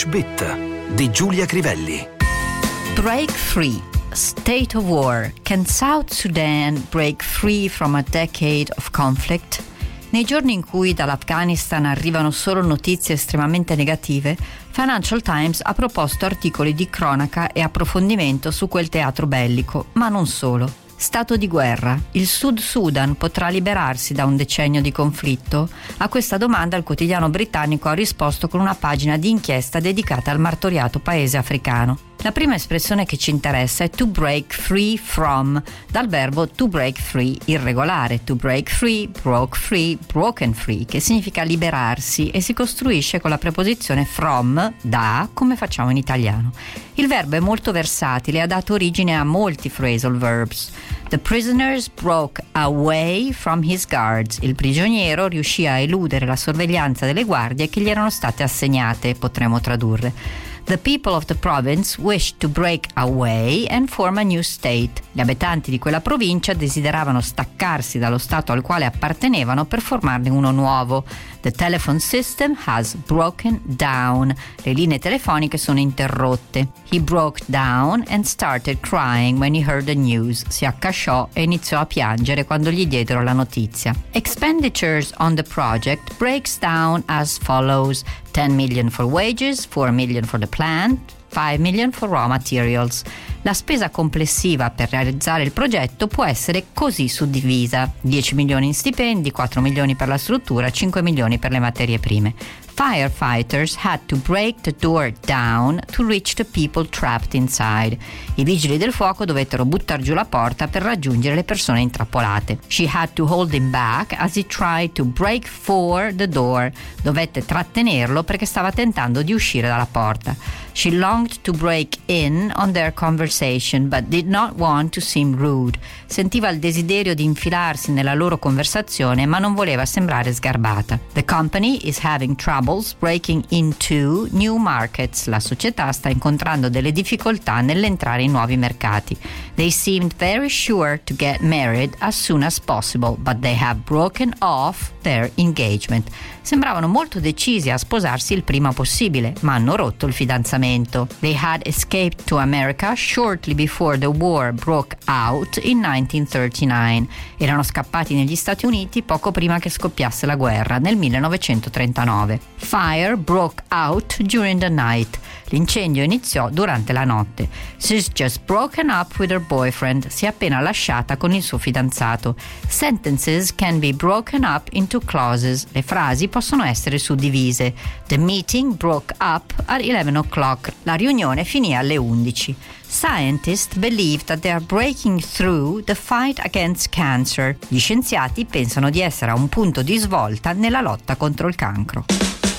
English Bit di Giulia Crivelli. Break free. State of war. Can South Sudan break free from a decade of conflict? Nei giorni in cui dall'Afghanistan arrivano solo notizie estremamente negative, Financial Times ha proposto articoli di cronaca e approfondimento su quel teatro bellico, ma non solo. Stato di guerra. Il Sud Sudan potrà liberarsi da un decennio di conflitto? A questa domanda il quotidiano britannico ha risposto con una pagina di inchiesta dedicata al martoriato paese africano. La prima espressione che ci interessa è to break free from, dal verbo to break free irregolare, to break free, broke free, broken free, che significa liberarsi e si costruisce con la preposizione from, da, come facciamo in italiano. Il verbo è molto versatile e ha dato origine a molti phrasal verbs. The prisoners broke away from his guards. Il prigioniero riuscì a eludere la sorveglianza delle guardie che gli erano state assegnate, potremmo tradurre. The people of the province wished to break away and form a new state. Gli abitanti di quella provincia desideravano staccarsi dallo stato al quale appartenevano per formarne uno nuovo. The telephone system has broken down. Le linee telefoniche sono interrotte. He broke down and started crying when he heard the news. Si accasciò e iniziò a piangere quando gli diedero la notizia. Expenditures on the project breaks down as follows: 10 million for wages, 4 million for the plant, 5 million for raw materials. La spesa complessiva per realizzare il progetto può essere così suddivisa: 10 milioni in stipendi, 4 milioni per la struttura, 5 milioni per le materie prime. Firefighters had to break the door down to reach the people trapped inside. I vigili del fuoco dovettero buttare giù la porta per raggiungere le persone intrappolate. She had to hold him back as he tried to break for the door. Dovette trattenerlo perché stava tentando di uscire dalla porta. She longed to break in on their conversation but did not want to seem rude. Sentiva il desiderio di infilarsi nella loro conversazione ma non voleva sembrare sgarbata. The company is having troubles breaking into new markets. La società sta incontrando delle difficoltà nell'entrare in nuovi mercati. They seemed very sure to get married as soon as possible, but they have broken off their engagement. Sembravano molto decisi a sposarsi il prima possibile, ma hanno rotto il fidanzamento. They had escaped to America shortly before the war broke out in 1939. Erano scappati negli Stati Uniti poco prima che scoppiasse la guerra, nel 1939. Fire broke out during the night. L'incendio iniziò durante la notte. She's just broken up with her boyfriend. Si è appena lasciata con il suo fidanzato. Sentences can be broken up into clauses. Le frasi possono essere suddivise. The meeting broke up at 11 o'clock. La riunione finì alle 11. Scientists believe that they are breaking through the fight against cancer. Gli scienziati pensano di essere a un punto di svolta nella lotta contro il cancro.